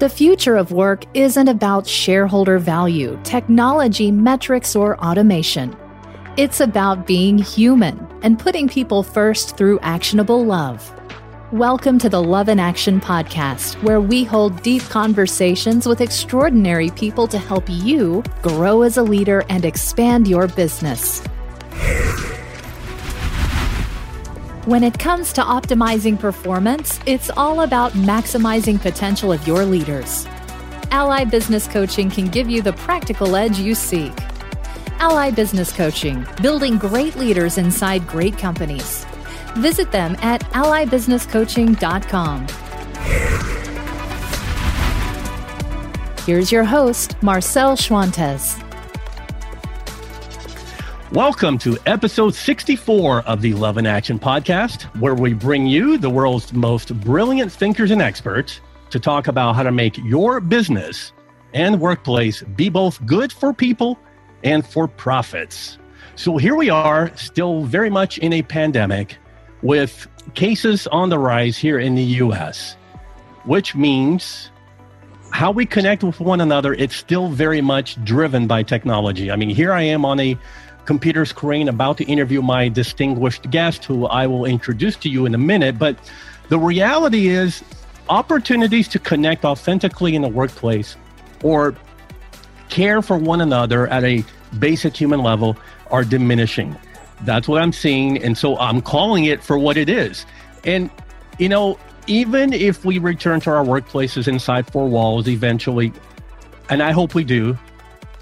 The future of work isn't about shareholder value, technology, metrics, or automation. It's about being human and putting people first through actionable love. Welcome to the Love in Action podcast, where we hold deep conversations with extraordinary people to help you grow as a leader and expand your business. When it comes to optimizing performance, it's all about maximizing potential of your leaders. Ally Business Coaching can give you the practical edge you seek. Ally Business Coaching, building great leaders inside great companies. Visit them at allybusinesscoaching.com. Here's your host, Marcel Schwantes. Welcome to episode 64 of the Love in Action podcast, where we bring you the world's most brilliant thinkers and experts to talk about how to make your business and workplace be both good for people and for profits. So here we are, still very much in a pandemic with cases on the rise here in the US, which means how we connect with one another, it's still very much driven by technology. I mean, here I am on a computer screen about to interview my distinguished guest, who I will introduce to you in a minute. But the reality is, opportunities to connect authentically in the workplace or care for one another at a basic human level are diminishing. That's what I'm seeing. And so I'm calling it for what it is. And, you know, even if we return to our workplaces inside four walls eventually, and I hope we do,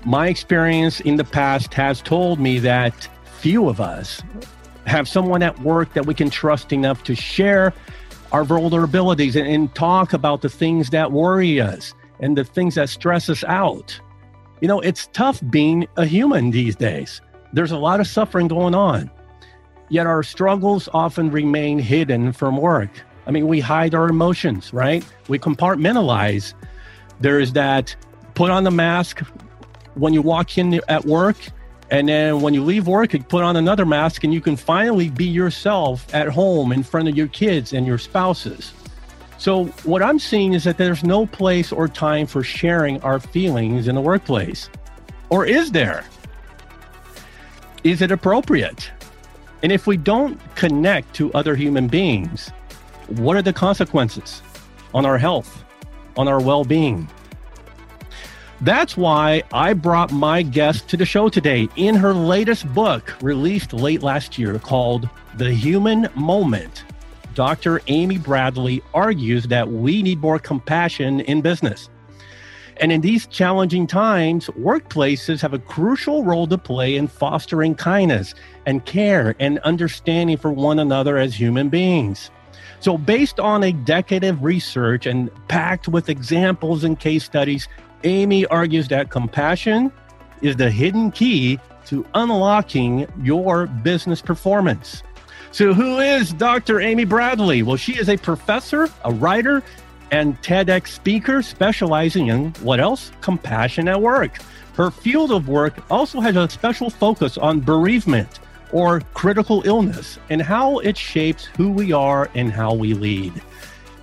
my experience in the past has told me that few of us have someone at work that we can trust enough to share our vulnerabilities and, and, talk about the things that worry us and the things that stress us out. You know, it's tough being a human these days. There's a lot of suffering going on. Yet our struggles often remain hidden from work. I mean, we hide our emotions, right? We compartmentalize. There is that put on the mask, when you walk in at work and then when you leave work, you put on another mask and you can finally be yourself at home in front of your kids and your spouses. So, what I'm seeing is that there's no place or time for sharing our feelings in the workplace. Or is there? Is it appropriate? And if we don't connect to other human beings, what are the consequences on our health, on our well being? That's why I brought my guest to the show today in her latest book, released late last year, called The Human Moment. Dr. Amy Bradley argues that we need more compassion in business. And in these challenging times, workplaces have a crucial role to play in fostering kindness and care and understanding for one another as human beings. So, based on a decade of research and packed with examples and case studies, Amy argues that compassion is the hidden key to unlocking your business performance. So, who is Dr. Amy Bradley? Well, she is a professor, a writer, and TEDx speaker specializing in what else? Compassion at work. Her field of work also has a special focus on bereavement or critical illness and how it shapes who we are and how we lead.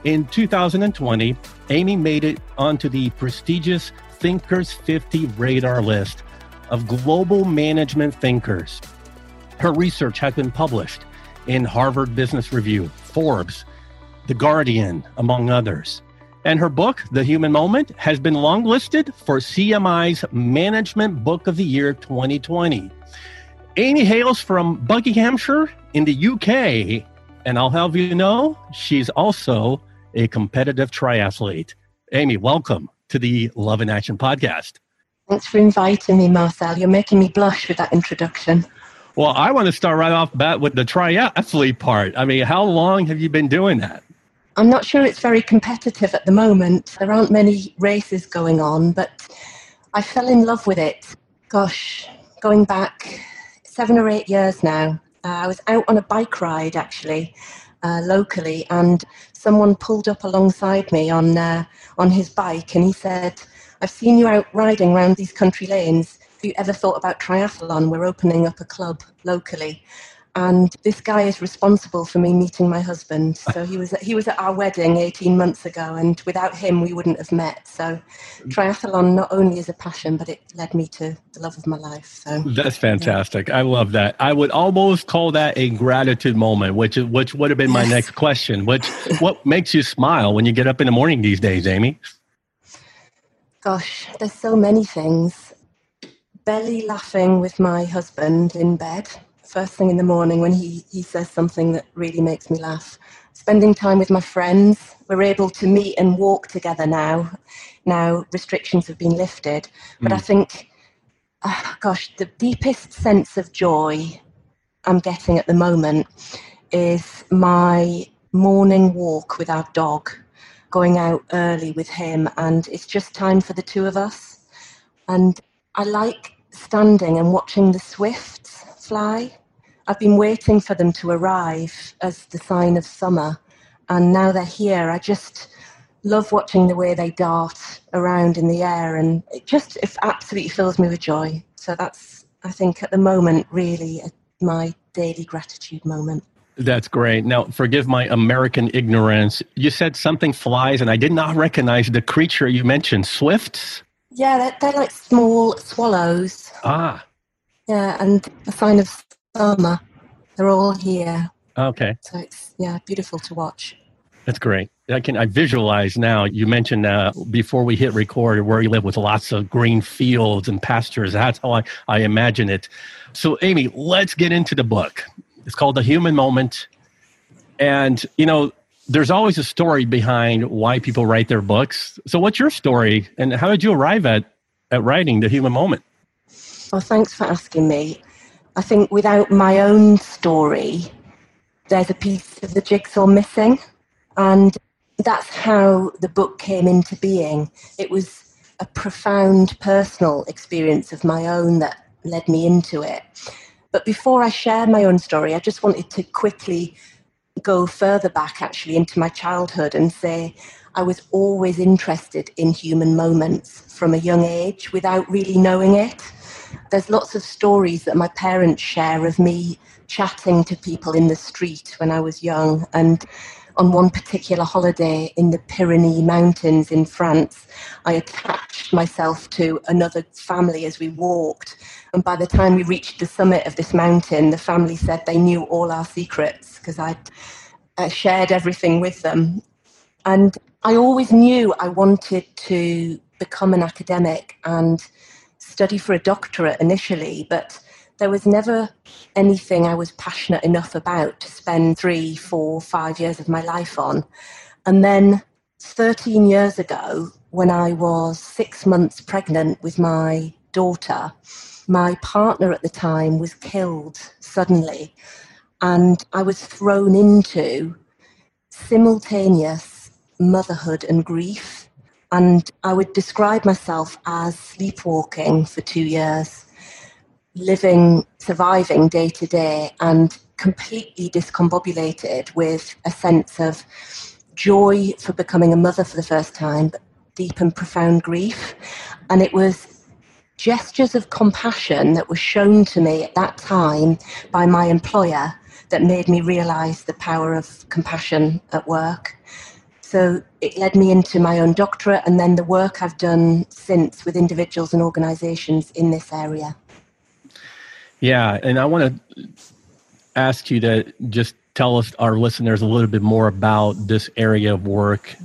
In 2020, Amy made it onto the prestigious Thinkers 50 radar list of global management thinkers. Her research has been published in Harvard Business Review, Forbes, The Guardian, among others. And her book, The Human Moment, has been longlisted for CMI's Management Book of the Year 2020. Amy hails from Buckinghamshire in the UK, and I'll have you know, she's also a competitive triathlete. Amy, welcome to the Love in Action podcast. Thanks for inviting me, Marcel. You're making me blush with that introduction. Well, I want to start right off bat with the triathlete part. I mean, how long have you been doing that? I'm not sure it's very competitive at the moment. There aren't many races going on, but I fell in love with it. Gosh, going back seven or eight years now. Uh, I was out on a bike ride actually, uh, locally, and someone pulled up alongside me on uh, on his bike, and he said, "I've seen you out riding around these country lanes. Have you ever thought about triathlon? We're opening up a club locally." And this guy is responsible for me meeting my husband. So he was he was at our wedding 18 months ago, and without him, we wouldn't have met. So triathlon not only is a passion, but it led me to the love of my life. So that's fantastic. Yeah. I love that. I would almost call that a gratitude moment, which which would have been my yes. next question. Which what makes you smile when you get up in the morning these days, Amy? Gosh, there's so many things. Belly laughing with my husband in bed first thing in the morning when he, he says something that really makes me laugh. Spending time with my friends. We're able to meet and walk together now. Now restrictions have been lifted. But mm. I think, oh, gosh, the deepest sense of joy I'm getting at the moment is my morning walk with our dog, going out early with him, and it's just time for the two of us. And I like standing and watching the swifts fly. I've been waiting for them to arrive as the sign of summer, and now they're here. I just love watching the way they dart around in the air, and it just it absolutely fills me with joy. So that's, I think, at the moment, really my daily gratitude moment. That's great. Now, forgive my American ignorance. You said something flies, and I did not recognize the creature you mentioned. Swifts? Yeah, they're, they're like small swallows. Ah. Yeah, and a sign of summer. They're all here. Okay. So it's yeah, beautiful to watch. That's great. I can I visualize now. You mentioned uh, before we hit record where you live with lots of green fields and pastures. That's how I, I imagine it. So, Amy, let's get into the book. It's called The Human Moment. And, you know, there's always a story behind why people write their books. So, what's your story and how did you arrive at, at writing The Human Moment? Well, thanks for asking me. I think without my own story, there's a piece of the jigsaw missing. And that's how the book came into being. It was a profound personal experience of my own that led me into it. But before I share my own story, I just wanted to quickly go further back actually into my childhood and say I was always interested in human moments from a young age without really knowing it. There's lots of stories that my parents share of me chatting to people in the street when I was young. And on one particular holiday in the Pyrenees Mountains in France, I attached myself to another family as we walked. And by the time we reached the summit of this mountain, the family said they knew all our secrets because I'd uh, shared everything with them. And I always knew I wanted to become an academic and study for a doctorate initially, but there was never anything I was passionate enough about to spend three, four, five years of my life on. And then 13 years ago, when I was six months pregnant with my daughter, my partner at the time was killed suddenly. And I was thrown into simultaneous motherhood and grief and I would describe myself as sleepwalking for two years, living, surviving day to day, and completely discombobulated with a sense of joy for becoming a mother for the first time, but deep and profound grief. And it was gestures of compassion that were shown to me at that time by my employer that made me realize the power of compassion at work. So it led me into my own doctorate and then the work I've done since with individuals and organizations in this area. Yeah, and I want to ask you to just tell us, our listeners, a little bit more about this area of work.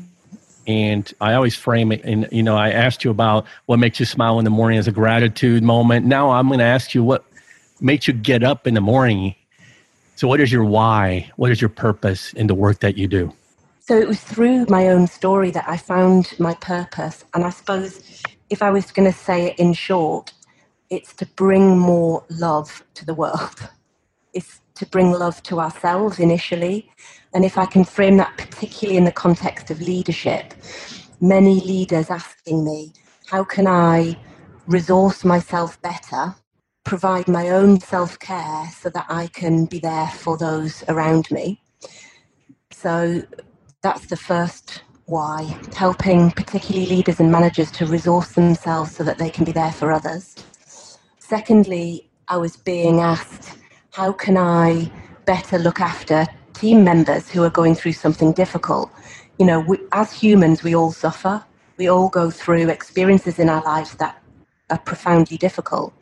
And I always frame it, and you know, I asked you about what makes you smile in the morning as a gratitude moment. Now I'm going to ask you what makes you get up in the morning. So, what is your why? What is your purpose in the work that you do? So it was through my own story that I found my purpose. And I suppose if I was going to say it in short, it's to bring more love to the world. It's to bring love to ourselves initially. And if I can frame that particularly in the context of leadership, many leaders asking me, how can I resource myself better, provide my own self care so that I can be there for those around me? So that's the first why, helping particularly leaders and managers to resource themselves so that they can be there for others. Secondly, I was being asked, how can I better look after team members who are going through something difficult. You know, we, as humans, we all suffer. We all go through experiences in our lives that are profoundly difficult.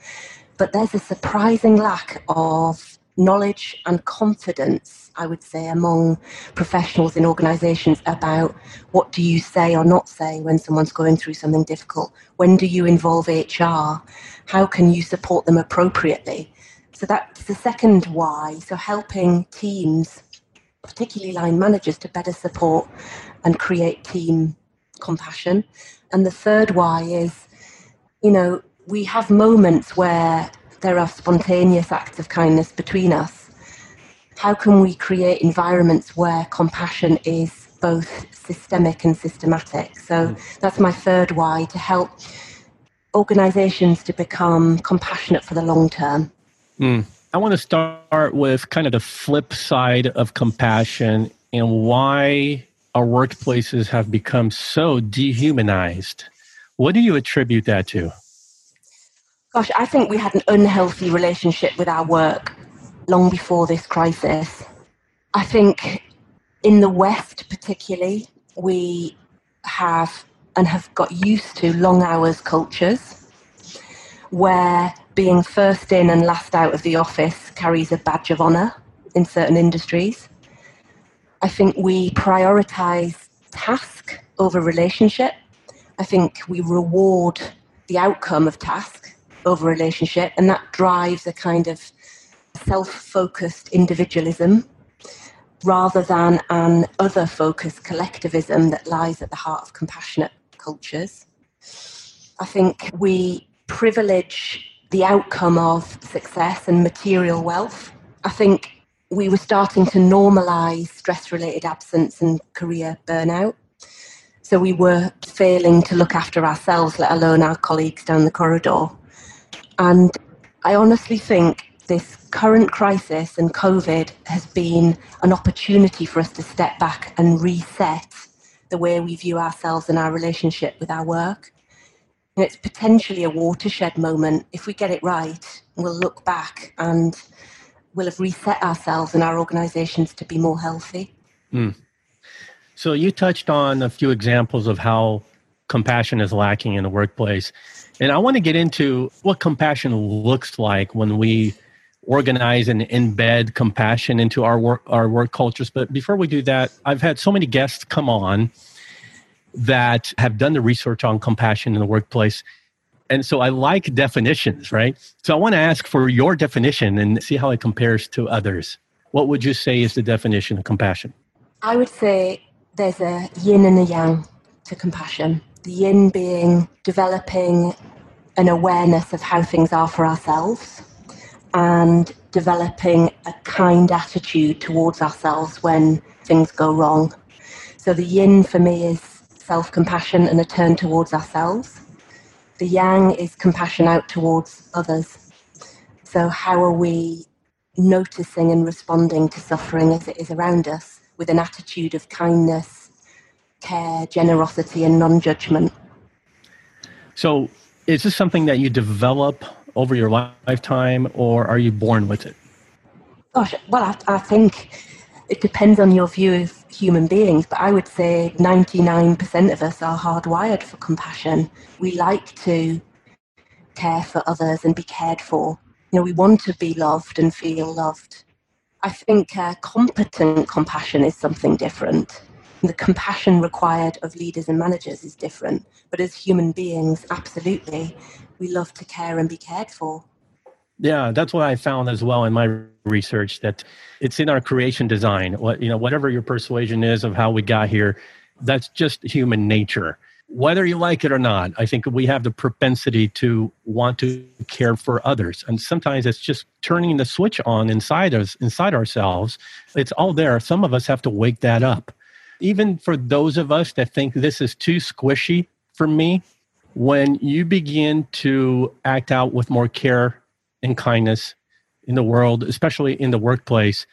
But there's a surprising lack of knowledge and confidence, I would say, among professionals in organizations about what do you say or not say when someone's going through something difficult? When do you involve HR? How can you support them appropriately? So that's the second why. So helping teams, particularly line managers, to better support and create team compassion. And the third why is, you know, we have moments where there are spontaneous acts of kindness between us. How can we create environments where compassion is both systemic and systematic? So mm. that's my third why to help organizations to become compassionate for the long term. Mm. I want to start with kind of the flip side of compassion and why our workplaces have become so dehumanized. What do you attribute that to? Gosh, I think we had an unhealthy relationship with our work long before this crisis. I think in the West, particularly, we have and have got used to long hours cultures where being first in and last out of the office carries a badge of honour in certain industries. I think we prioritize task over relationship. I think we reward the outcome of task over relationship, and that drives a kind of self focused individualism rather than an other focused collectivism that lies at the heart of compassionate cultures. I think we privilege the outcome of success and material wealth. I think we were starting to normalize stress related absence and career burnout. So we were failing to look after ourselves, let alone our colleagues down the corridor. And I honestly think this current crisis and COVID has been an opportunity for us to step back and reset the way we view ourselves and our relationship with our work. And it's potentially a watershed moment. If we get it right, we'll look back and we'll have reset ourselves and our organizations to be more healthy. Mm. So, you touched on a few examples of how compassion is lacking in the workplace. And I want to get into what compassion looks like when we organize and embed compassion into our work our work cultures. But before we do that, I've had so many guests come on that have done the research on compassion in the workplace. And so I like definitions, right? So I want to ask for your definition and see how it compares to others. What would you say is the definition of compassion? I would say there's a yin and a yang to compassion the yin being developing an awareness of how things are for ourselves and developing a kind attitude towards ourselves when things go wrong. So the yin for me is self compassion and a turn towards ourselves. The yang is compassion out towards others. So, how are we noticing and responding to suffering as it is around us with an attitude of kindness care, generosity, and non judgment. So, is this something that you develop over your lifetime, or are you born with it? Gosh, well, I, I think it depends on your view of human beings, but I would say 99% of us are hardwired for compassion. We like to care for others and be cared for. You know, we want to be loved and feel loved. I think uh, competent compassion is something different the compassion required of leaders and managers is different. But as human beings, absolutely, we love to care and be cared for. Yeah, that's what I found as well in my research that it's in our creation design. What you know, whatever your persuasion is of how we got here, that's just human nature. Whether you like it or not, I think we have the propensity to want to care for others. And sometimes it's just turning the switch on inside us, inside ourselves. It's all there. Some of us have to wake that up even for those of us that think this is too squishy for me, when you begin to act out with more care and kindness in the world, especially in the workplace,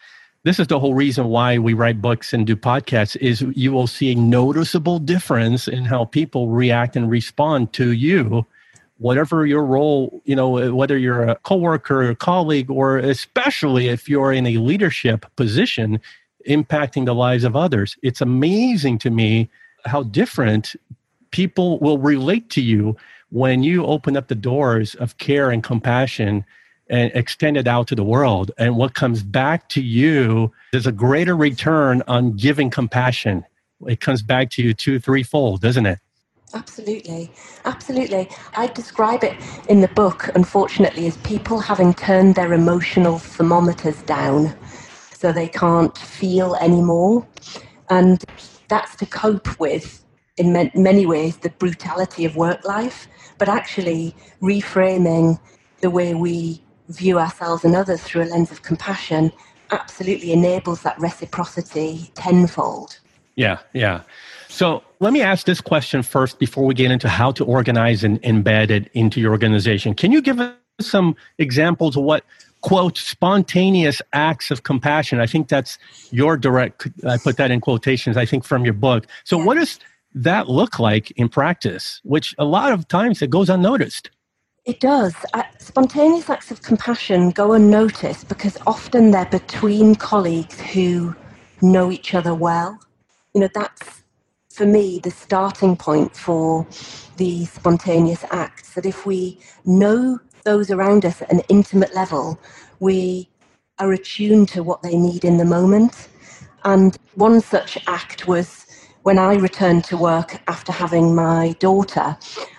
this is the whole reason why we write books and do podcasts is you will see a noticeable difference in how people react and respond to you. Whatever your role, you know, whether you're a coworker, a colleague, or especially if you're in a leadership position impacting the lives of others. It's amazing to me how different people will relate to you when you open up the doors of care and compassion and extend it out to the world. And what comes back to you is a greater return on giving compassion. It comes back to you two, threefold, doesn't it? Absolutely, absolutely. I describe it in the book, unfortunately, as people having turned their emotional thermometers down so they can't feel anymore. And that's to cope with, in many ways, the brutality of work life, but actually reframing the way we view ourselves and others through a lens of compassion absolutely enables that reciprocity tenfold. Yeah, yeah. So let me ask this question first before we get into how to organize and embed it into your organization. Can you give us some examples of what quote spontaneous acts of compassion? I think that's your direct. I put that in quotations. I think from your book. So what does that look like in practice? Which a lot of times it goes unnoticed. It does. Uh, spontaneous acts of compassion go unnoticed because often they're between colleagues who know each other well. You know, that's for me the starting point for the spontaneous acts. That if we know those around us at an intimate level, we are attuned to what they need in the moment. And one such act was when I returned to work after having my daughter.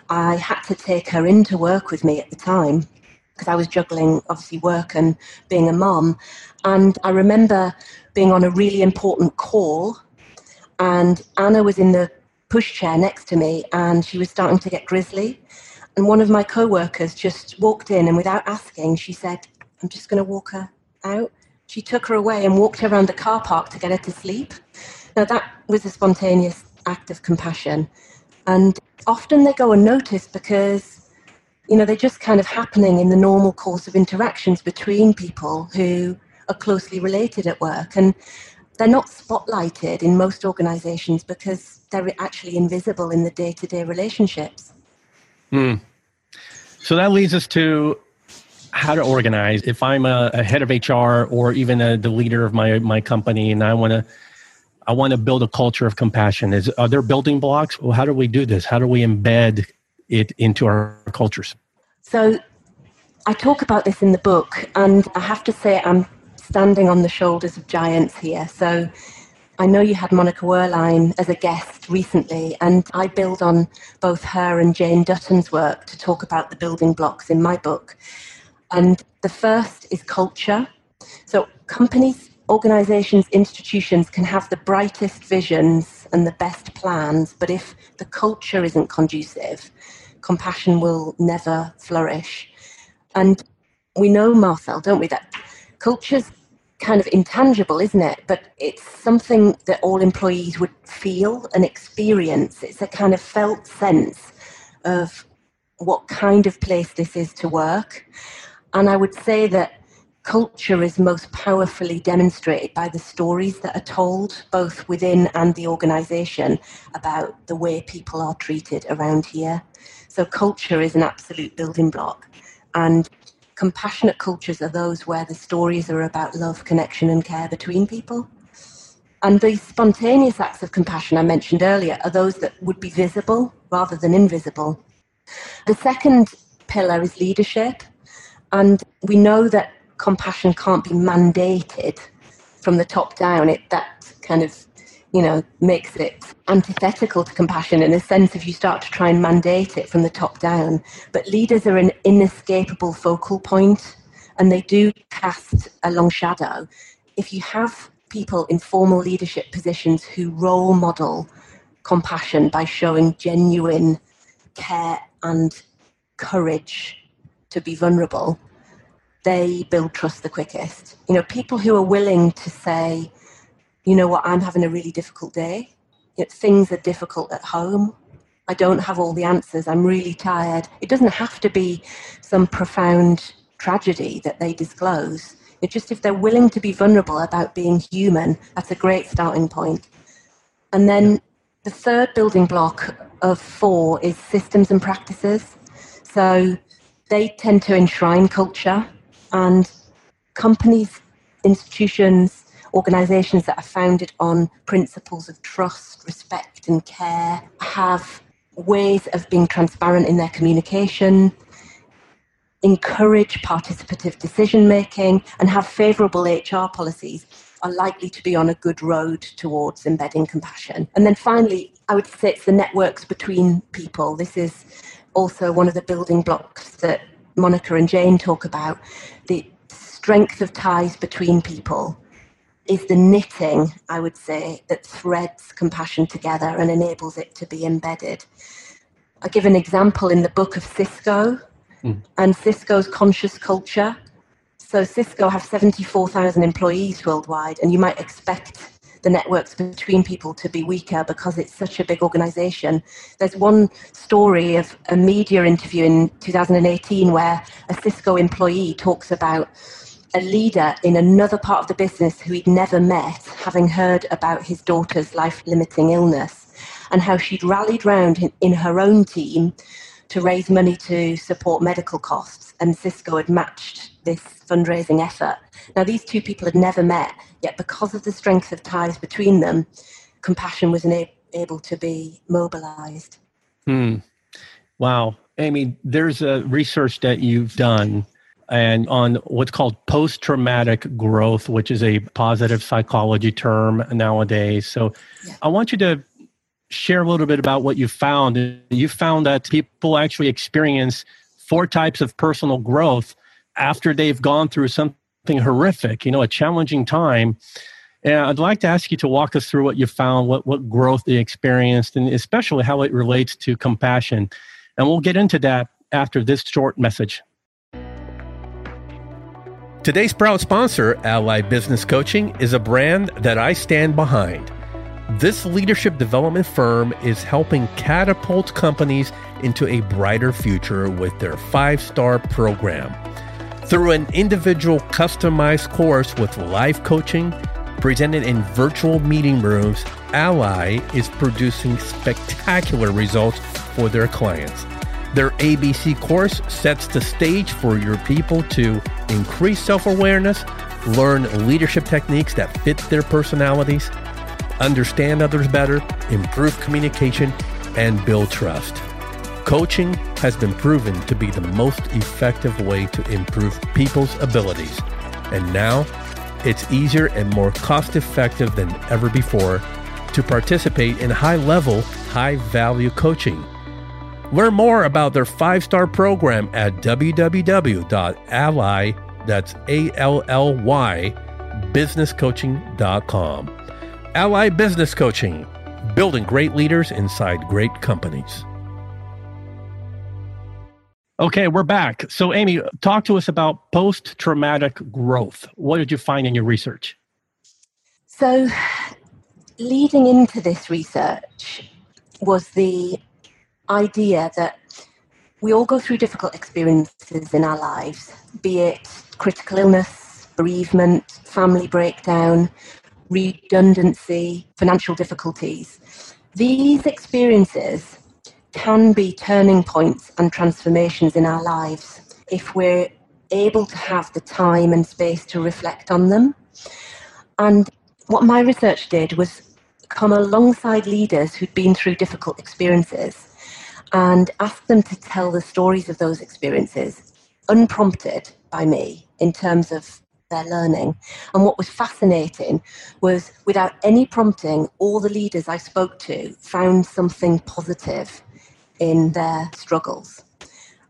I had to take her into work with me at the time because I was juggling obviously work and being a mom. And I remember being on a really important call, and Anna was in the pushchair next to me, and she was starting to get grizzly. And one of my co workers just walked in, and without asking, she said, I'm just going to walk her out. She took her away and walked her around the car park to get her to sleep. Now, that was a spontaneous act of compassion. And often they go unnoticed because, you know, they're just kind of happening in the normal course of interactions between people who are closely related at work. And they're not spotlighted in most organizations because they're actually invisible in the day to day relationships. Hmm. So that leads us to how to organize. If I'm a, a head of HR or even a, the leader of my, my company and I want to I want to build a culture of compassion. Is are there building blocks? Well, how do we do this? How do we embed it into our cultures? So, I talk about this in the book, and I have to say I'm standing on the shoulders of giants here. So, I know you had Monica Worline as a guest recently, and I build on both her and Jane Dutton's work to talk about the building blocks in my book. And the first is culture. So, companies organizations, institutions can have the brightest visions and the best plans, but if the culture isn't conducive, compassion will never flourish. And we know, Marcel, don't we, that culture's kind of intangible, isn't it? But it's something that all employees would feel and experience. It's a kind of felt sense of what kind of place this is to work. And I would say that culture is most powerfully demonstrated by the stories that are told, both within and the organization, about the way people are treated around here. So, culture is an absolute building block. And compassionate cultures are those where the stories are about love, connection, and care between people. And these spontaneous acts of compassion I mentioned earlier are those that would be visible rather than invisible. The second pillar is leadership. And we know that compassion can't be mandated from the top down. It that kind of you know makes it antithetical to compassion in a sense if you start to try and mandate it from the top down. But leaders are an inescapable focal point, and they do cast a long shadow. If you have people in formal leadership positions who role model compassion by showing genuine care and courage to be vulnerable, they build trust the quickest. You know, people who are willing to say, you know what, I'm having a really difficult day. You know, things are difficult at home. I don't have all the answers. I'm really tired. It doesn't have to be some profound tragedy that they disclose. It's just if they're willing to be vulnerable about being human, that's a great starting point. And then the third building block of four is systems and practices. So they tend to enshrine culture, and companies, institutions, organizations that are founded on principles of trust, respect, and care have ways of being transparent in their communication, encourage participative decision making, and have favorable HR policies are likely to be on a good road towards embedding compassion. And then finally, I would say it's the networks between people. This is also one of the building blocks that Monica and Jane talk about. The strength of ties between people is the knitting, I would say, that threads compassion together and enables it to be embedded. I give an example in the book of Cisco mm. and Cisco's conscious culture. So Cisco have 74,000 employees worldwide, and you might expect the networks between people to be weaker because it's such a big organization. There's one story of a media interview in 2018 where a Cisco employee talks about a leader in another part of the business who he'd never met, having heard about his daughter's life limiting illness, and how she'd rallied round in her own team to raise money to support medical costs. And Cisco had matched this fundraising effort. Now, these two people had never met, yet because of the strength of ties between them, compassion was able to be mobilized. Hmm. Wow. Amy, there's a research that you've done and on what's called post traumatic growth, which is a positive psychology term nowadays. So yeah. I want you to share a little bit about what you found. You found that people actually experience four types of personal growth after they've gone through something horrific, you know, a challenging time. And I'd like to ask you to walk us through what you found, what, what growth they experienced, and especially how it relates to compassion. And we'll get into that after this short message. Today's proud sponsor, Ally Business Coaching, is a brand that I stand behind. This leadership development firm is helping catapult companies into a brighter future with their five star program. Through an individual customized course with live coaching presented in virtual meeting rooms, Ally is producing spectacular results for their clients. Their ABC course sets the stage for your people to increase self awareness, learn leadership techniques that fit their personalities, understand others better, improve communication, and build trust. Coaching has been proven to be the most effective way to improve people's abilities. And now it's easier and more cost effective than ever before to participate in high level, high value coaching. Learn more about their five star program at www.ally, that's A L L Y, businesscoaching.com. Ally Business Coaching, building great leaders inside great companies. Okay, we're back. So, Amy, talk to us about post traumatic growth. What did you find in your research? So, leading into this research was the idea that we all go through difficult experiences in our lives, be it critical illness, bereavement, family breakdown, redundancy, financial difficulties. These experiences can be turning points and transformations in our lives if we're able to have the time and space to reflect on them. And what my research did was come alongside leaders who'd been through difficult experiences and ask them to tell the stories of those experiences unprompted by me in terms of their learning. And what was fascinating was without any prompting, all the leaders I spoke to found something positive in their struggles.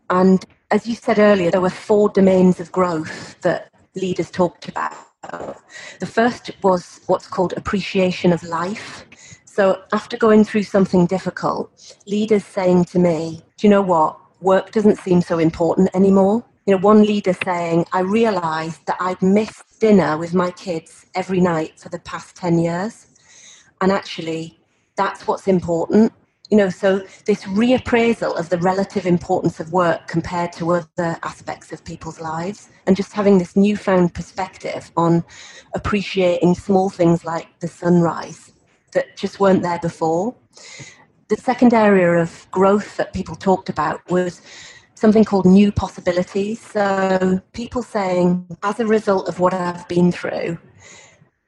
And as you said earlier, there were four domains of growth that leaders talked about. The first was what's called appreciation of life. So after going through something difficult, leaders saying to me, Do you know what? Work doesn't seem so important anymore. You know, one leader saying, I realized that I'd missed dinner with my kids every night for the past 10 years. And actually, that's what's important. You know, so this reappraisal of the relative importance of work compared to other aspects of people's lives, and just having this newfound perspective on appreciating small things like the sunrise that just weren't there before. The second area of growth that people talked about was something called new possibilities. So people saying, as a result of what I've been through,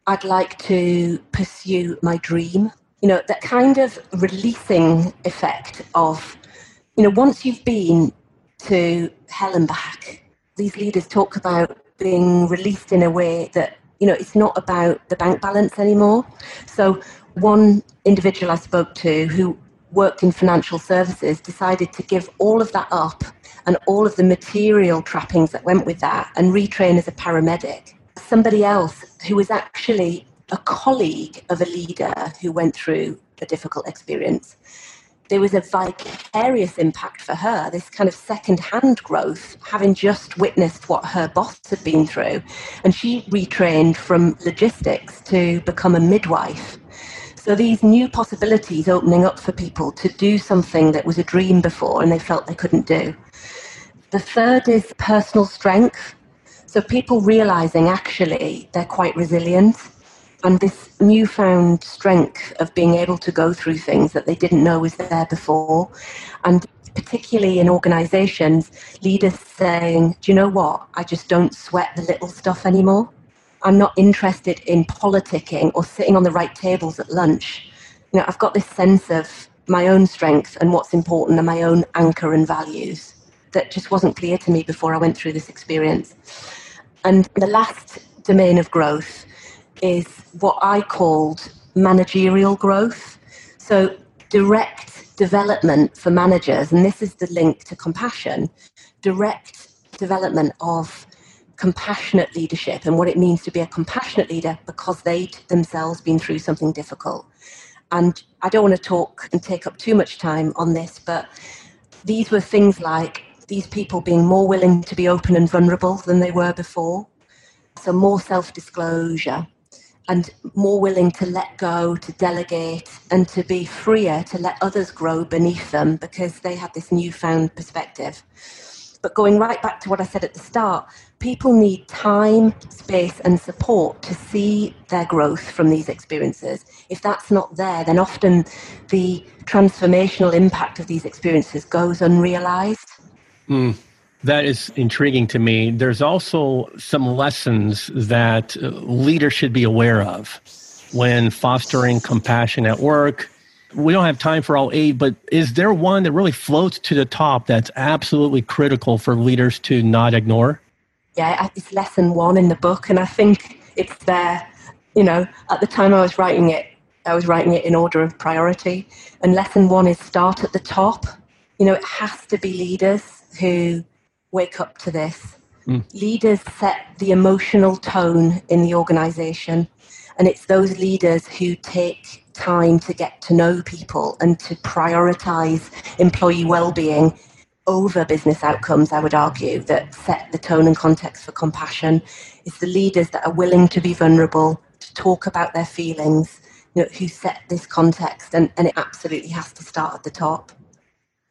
I'd like to pursue my dream. You know, that kind of releasing effect of, you know, once you've been to hell and back, these leaders talk about being released in a way that, you know, it's not about the bank balance anymore. So one individual I spoke to who worked in financial services decided to give all of that up and all of the material trappings that went with that and retrain as a paramedic. Somebody else who was actually a colleague of a leader who went through a difficult experience. There was a vicarious impact for her, this kind of second hand growth, having just witnessed what her boss had been through. And she retrained from logistics to become a midwife so these new possibilities opening up for people to do something that was a dream before and they felt they couldn't do. The third is personal strength. So people realizing actually they're quite resilient and this newfound strength of being able to go through things that they didn't know was there before. And particularly in organizations, leaders saying, Do you know what? I just don't sweat the little stuff anymore. I'm not interested in politicking or sitting on the right tables at lunch. You know, I've got this sense of my own strength and what's important and my own anchor and values that just wasn't clear to me before I went through this experience. And the last domain of growth is what I called managerial growth. So direct development for managers, and this is the link to compassion, direct development of compassionate leadership and what it means to be a compassionate leader because they'd themselves been through something difficult. And I don't want to talk and take up too much time on this, but these were things like these people being more willing to be open and vulnerable than they were before. So, more self disclosure and more willing to let go, to delegate, and to be freer to let others grow beneath them because they had this newfound perspective. But going right back to what I said at the start, people need time, space, and support to see their growth from these experiences. If that's not there, then often the transformational impact of these experiences goes unrealized. Mm, that is intriguing to me. There's also some lessons that leaders should be aware of when fostering compassion at work, we don't have time for all eight, but is there one that really floats to the top that's absolutely critical for leaders to not ignore? Yeah, it's lesson one in the book, and I think it's there. You know, at the time I was writing it, I was writing it in order of priority, and lesson one is start at the top. You know, it has to be leaders who wake up to this. Mm. Leaders set the emotional tone in the organization, and it's those leaders who take time to get to know people and to prioritize employee well-being over business outcomes, I would argue, that set the tone and context for compassion It's the leaders that are willing to be vulnerable, to talk about their feelings, you know, who set this context, and, and it absolutely has to start at the top.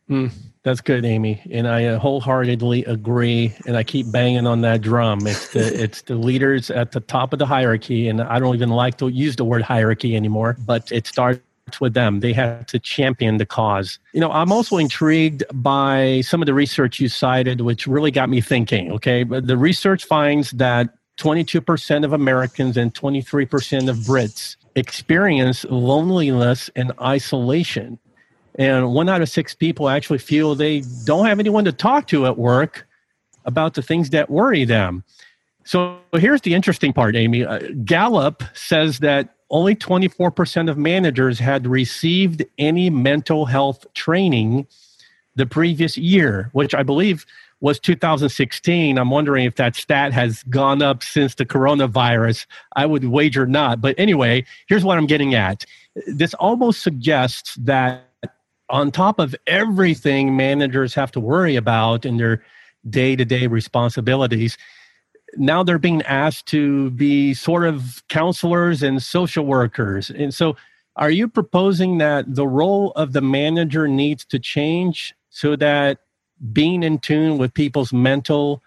Mm. That's good, Amy, and I uh, wholeheartedly agree. And I keep banging on that drum. It's the it's the leaders at the top of the hierarchy, and I don't even like to use the word hierarchy anymore. But it starts with them. They have to champion the cause. You know, I'm also intrigued by some of the research you cited, which really got me thinking. Okay, but the research finds that 22% of Americans and 23% of Brits experience loneliness and isolation and one out of six people actually feel they don't have anyone to talk to at work about the things that worry them. So here's the interesting part, Amy. Uh, Gallup says that only 24% of managers had received any mental health training the previous year, which I believe was 2016. I'm wondering if that stat has gone up since the coronavirus. I would wager not. But anyway, here's what I'm getting at. This almost suggests that on top of everything managers have to worry about in their day to day responsibilities, now they're being asked to be sort of counselors and social workers. And so, are you proposing that the role of the manager needs to change so that being in tune with people's mental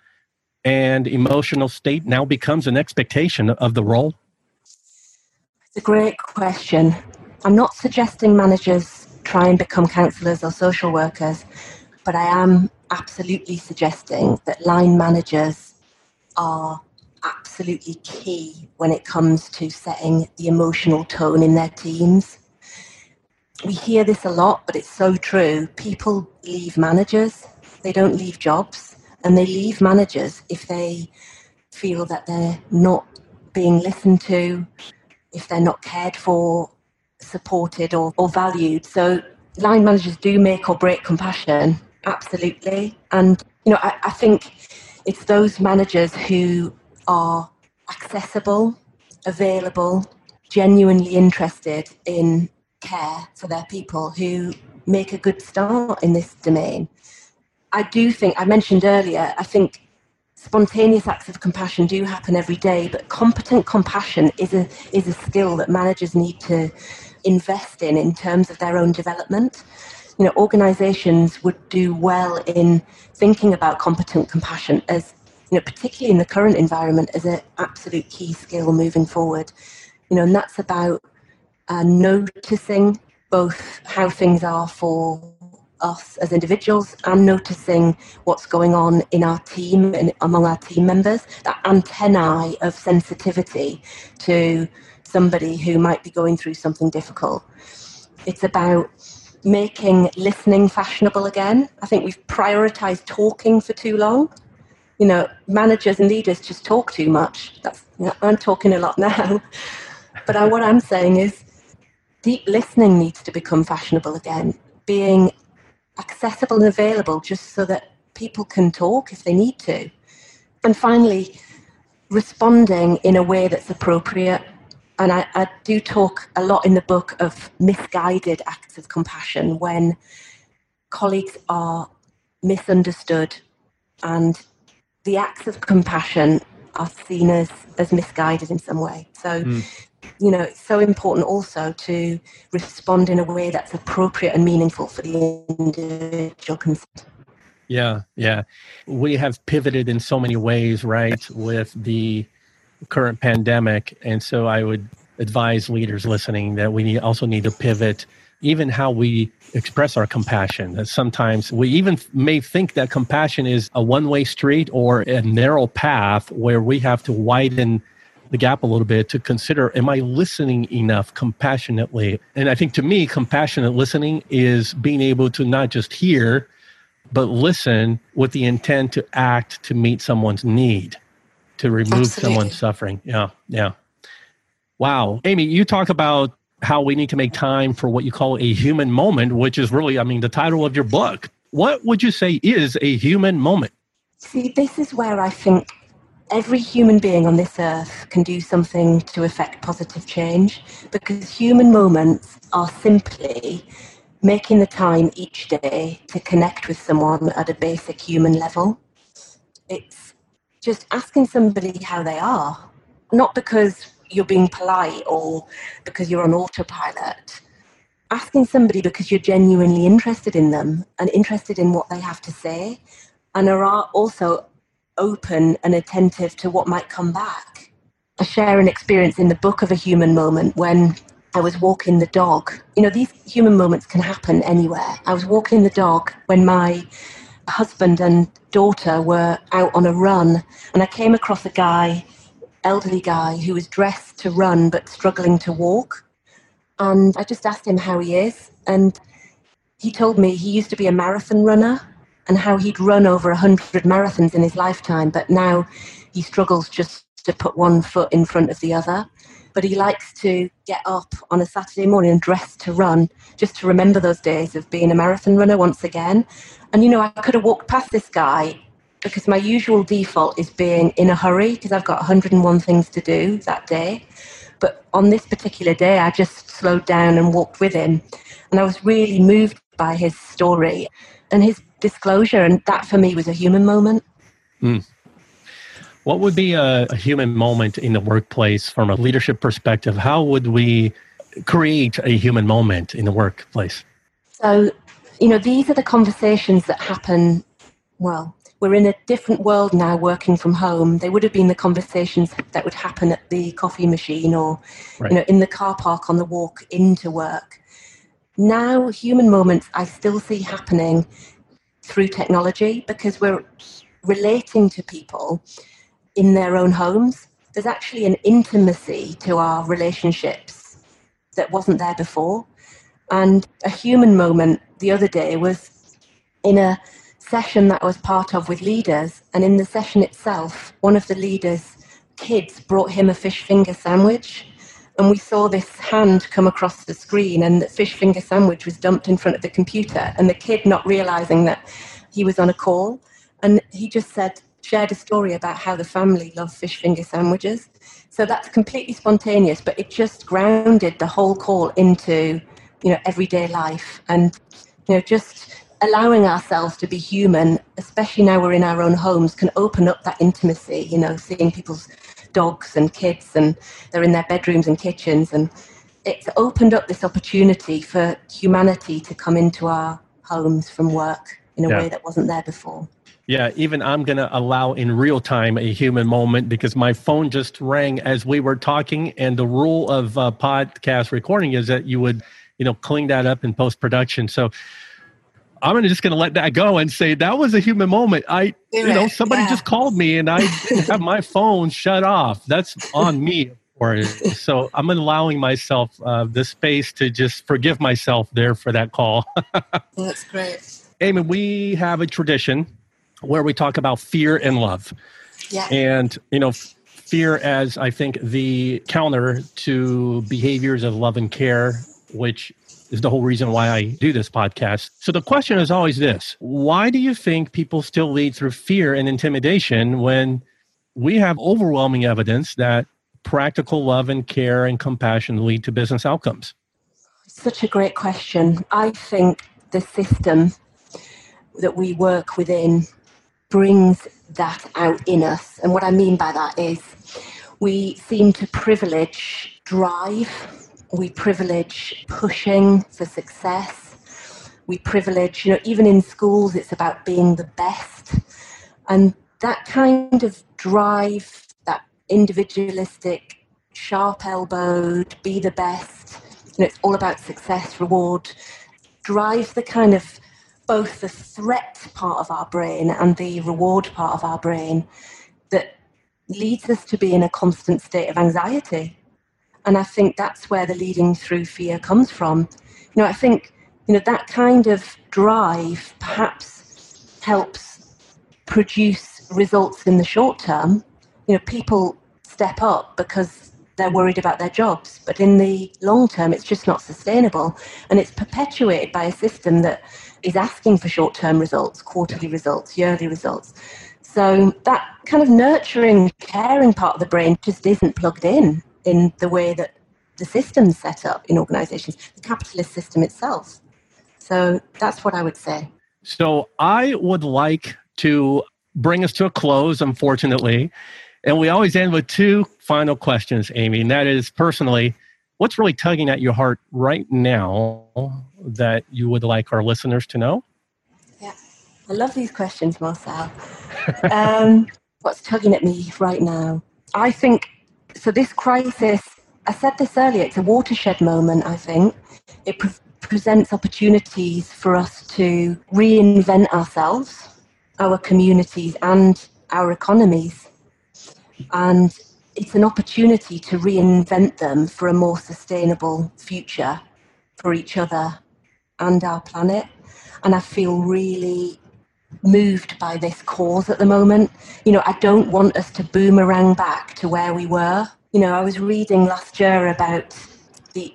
and emotional state now becomes an expectation of the role? It's a great question. I'm not suggesting managers try and become counsellors or social workers, but I am absolutely suggesting that line managers are absolutely key when it comes to setting the emotional tone in their teams. We hear this a lot, but it's so true. People leave managers, they don't leave jobs, and they leave managers if they feel that they're not being listened to, if they're not cared for, supported, or, or valued. So, line managers do make or break compassion, absolutely. And, you know, I, I think it's those managers who are accessible, available, genuinely interested in care for their people who make a good start in this domain. I do think, I mentioned earlier, I think spontaneous acts of compassion do happen every day, but competent compassion is a, is a skill that managers need to invest in in terms of their own development. You know, organizations would do well in thinking about competent compassion as you know, particularly in the current environment, as an absolute key skill moving forward. You know, and that's about uh, noticing both how things are for us as individuals and noticing what's going on in our team and among our team members, that antennae of sensitivity to somebody who might be going through something difficult. It's about making listening fashionable again. I think we've prioritized talking for too long you know, managers and leaders just talk too much. That's, you know, I'm talking a lot now. but I, what I'm saying is deep listening needs to become fashionable again, being accessible and available just so that people can talk if they need to. And finally, responding in a way that's appropriate. And I, I do talk a lot in the book of misguided acts of compassion when colleagues are misunderstood and the acts of compassion are seen as, as misguided in some way. So, mm. you know, it's so important also to respond in a way that's appropriate and meaningful for the individual concerned. Yeah, yeah. We have pivoted in so many ways, right, with the current pandemic. And so I would advise leaders listening that we need, also need to pivot even how we express our compassion. That sometimes we even may think that compassion is a one way street or a narrow path where we have to widen the gap a little bit to consider am I listening enough compassionately? And I think to me, compassionate listening is being able to not just hear, but listen with the intent to act to meet someone's need, to remove Absolutely. someone's suffering. Yeah, yeah. Wow. Amy, you talk about how we need to make time for what you call a human moment, which is really, I mean, the title of your book. What would you say is a human moment? See, this is where I think every human being on this earth can do something to affect positive change because human moments are simply making the time each day to connect with someone at a basic human level. It's just asking somebody how they are, not because you're being polite or because you're on autopilot. Asking somebody because you're genuinely interested in them and interested in what they have to say and are also open and attentive to what might come back. I share an experience in the book of a human moment when I was walking the dog. You know, these human moments can happen anywhere. I was walking the dog when my husband and daughter were out on a run, and I came across a guy elderly guy who was dressed to run but struggling to walk. And I just asked him how he is. And he told me he used to be a marathon runner and how he'd run over 100 marathons in his lifetime, but now he struggles just to put one foot in front of the other. But he likes to get up on a Saturday morning and dress to run, just to remember those days of being a marathon runner once again. And you know, I could have walked past this guy because my usual default is being in a hurry because I've got 101 things to do that day. But on this particular day, I just slowed down and walked with him. And I was really moved by his story and his disclosure. And that for me was a human moment. Mm. What would be a, a human moment in the workplace from a leadership perspective? How would we create a human moment in the workplace? So, you know, these are the conversations that happen, well, we're in a different world now working from home. They would have been the conversations that would happen at the coffee machine or right. you know in the car park on the walk into work. Now human moments I still see happening through technology because we're relating to people in their own homes. There's actually an intimacy to our relationships that wasn't there before. And a human moment the other day was in a session that I was part of with leaders. And in the session itself, one of the leaders' kids brought him a fish finger sandwich. And we saw this hand come across the screen, and the fish finger sandwich was dumped in front of the computer. And the kid, not realizing that he was on a call, and he just said, shared a story about how the family love fish finger sandwiches. So that's completely spontaneous, but it just grounded the whole call into, you know, everyday life and, you know, just allowing ourselves to be human, especially now we're in our own homes, can open up that intimacy, you know, seeing people's dogs and kids and they're in their bedrooms and kitchens and it's opened up this opportunity for humanity to come into our homes from work in a yeah. way that wasn't there before. Yeah, even I'm going to allow in real time a human moment because my phone just rang as we were talking. And the rule of uh, podcast recording is that you would, you know, clean that up in post production. So I'm just going to let that go and say that was a human moment. I, you know, somebody yeah. just called me and I didn't have my phone shut off. That's on me. So I'm allowing myself uh, the space to just forgive myself there for that call. That's great. Amy, we have a tradition where we talk about fear and love. Yeah. And, you know, fear as I think the counter to behaviors of love and care, which is the whole reason why I do this podcast. So the question is always this why do you think people still lead through fear and intimidation when we have overwhelming evidence that practical love and care and compassion lead to business outcomes? Such a great question. I think the system that we work within brings that out in us. And what I mean by that is we seem to privilege drive, we privilege pushing for success, we privilege, you know, even in schools, it's about being the best. And that kind of drive, that individualistic, sharp elbowed, be the best, you know, it's all about success, reward, drives the kind of both the threat part of our brain and the reward part of our brain that leads us to be in a constant state of anxiety. And I think that's where the leading through fear comes from. You know, I think, you know, that kind of drive perhaps helps produce results in the short term. You know, people step up because they're worried about their jobs. But in the long term, it's just not sustainable. And it's perpetuated by a system that is asking for short term results, quarterly results, yearly results. So that kind of nurturing, caring part of the brain just isn't plugged in in the way that the system's set up in organizations, the capitalist system itself. So that's what I would say. So I would like to bring us to a close, unfortunately. And we always end with two final questions, Amy. And that is personally, what's really tugging at your heart right now that you would like our listeners to know? Yeah, I love these questions, Marcel. um, what's tugging at me right now? I think so. This crisis, I said this earlier, it's a watershed moment, I think. It pre- presents opportunities for us to reinvent ourselves, our communities, and our economies. And it's an opportunity to reinvent them for a more sustainable future for each other and our planet. And I feel really moved by this cause at the moment. You know, I don't want us to boomerang back to where we were. You know, I was reading last year about the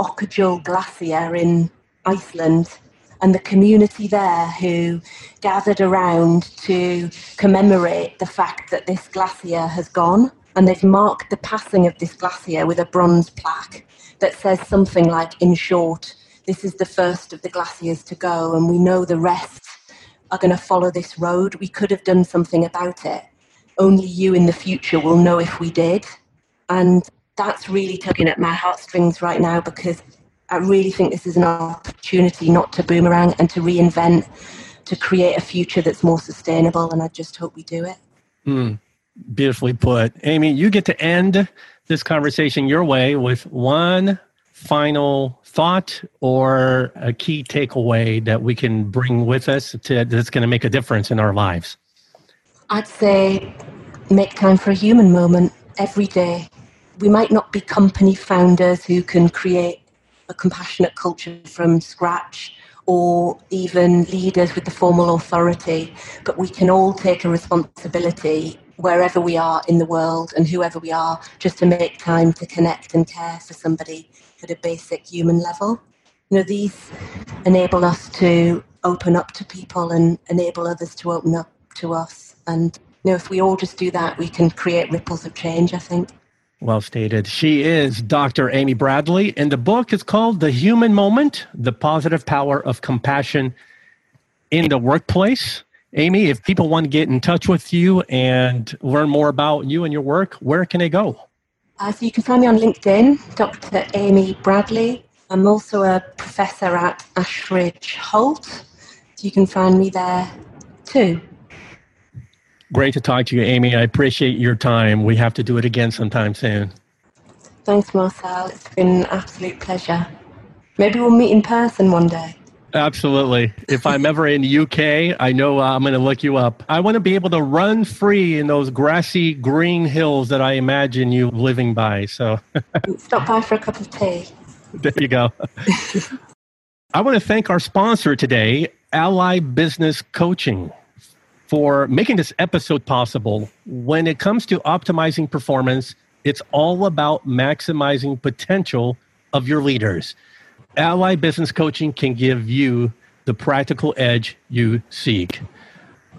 Okjökull Glacier in Iceland and the community there who gathered around to commemorate the fact that this glacier has gone and they've marked the passing of this glacier with a bronze plaque that says something like, in short, this is the first of the glaciers to go, and we know the rest are going to follow this road. We could have done something about it. Only you in the future will know if we did. And that's really tugging at my heartstrings right now because I really think this is an opportunity not to boomerang and to reinvent, to create a future that's more sustainable. And I just hope we do it. Mm. Beautifully put. Amy, you get to end this conversation your way with one final thought or a key takeaway that we can bring with us to, that's going to make a difference in our lives? I'd say make time for a human moment every day. We might not be company founders who can create a compassionate culture from scratch or even leaders with the formal authority, but we can all take a responsibility wherever we are in the world and whoever we are just to make time to connect and care for somebody at a basic human level. You know, these enable us to open up to people and enable others to open up to us. And you know, if we all just do that, we can create ripples of change, I think. Well stated. She is Dr. Amy Bradley, and the book is called The Human Moment The Positive Power of Compassion in the Workplace. Amy, if people want to get in touch with you and learn more about you and your work, where can they go? Uh, so you can find me on LinkedIn, Dr. Amy Bradley. I'm also a professor at Ashridge Hult, So you can find me there too. Great to talk to you, Amy. I appreciate your time. We have to do it again sometime soon. Thanks, Marcel. It's been an absolute pleasure. Maybe we'll meet in person one day. Absolutely. If I'm ever in the UK, I know uh, I'm going to look you up. I want to be able to run free in those grassy green hills that I imagine you living by. So stop by for a cup of tea. There you go. I want to thank our sponsor today, Ally Business Coaching for making this episode possible. When it comes to optimizing performance, it's all about maximizing potential of your leaders. Ally Business Coaching can give you the practical edge you seek.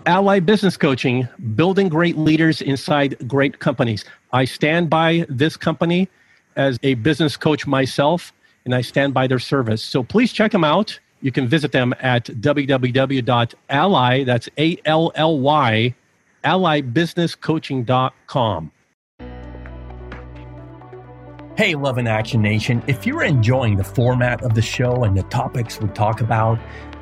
Ally Business Coaching, building great leaders inside great companies. I stand by this company as a business coach myself, and I stand by their service. So please check them out. You can visit them at www.ally, that's A L L Y, allybusinesscoaching.com. Hey, Love in Action Nation. If you're enjoying the format of the show and the topics we talk about,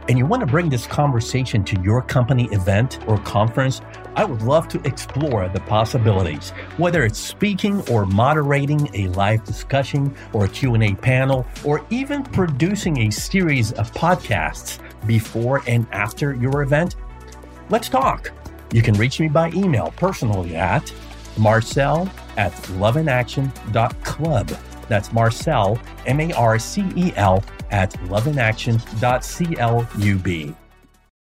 and you want to bring this conversation to your company event or conference, I would love to explore the possibilities. Whether it's speaking or moderating a live discussion or a Q&A panel or even producing a series of podcasts before and after your event, let's talk. You can reach me by email personally at marcel at loveinaction.club. That's Marcel, M A R C E L, at loveinaction.club.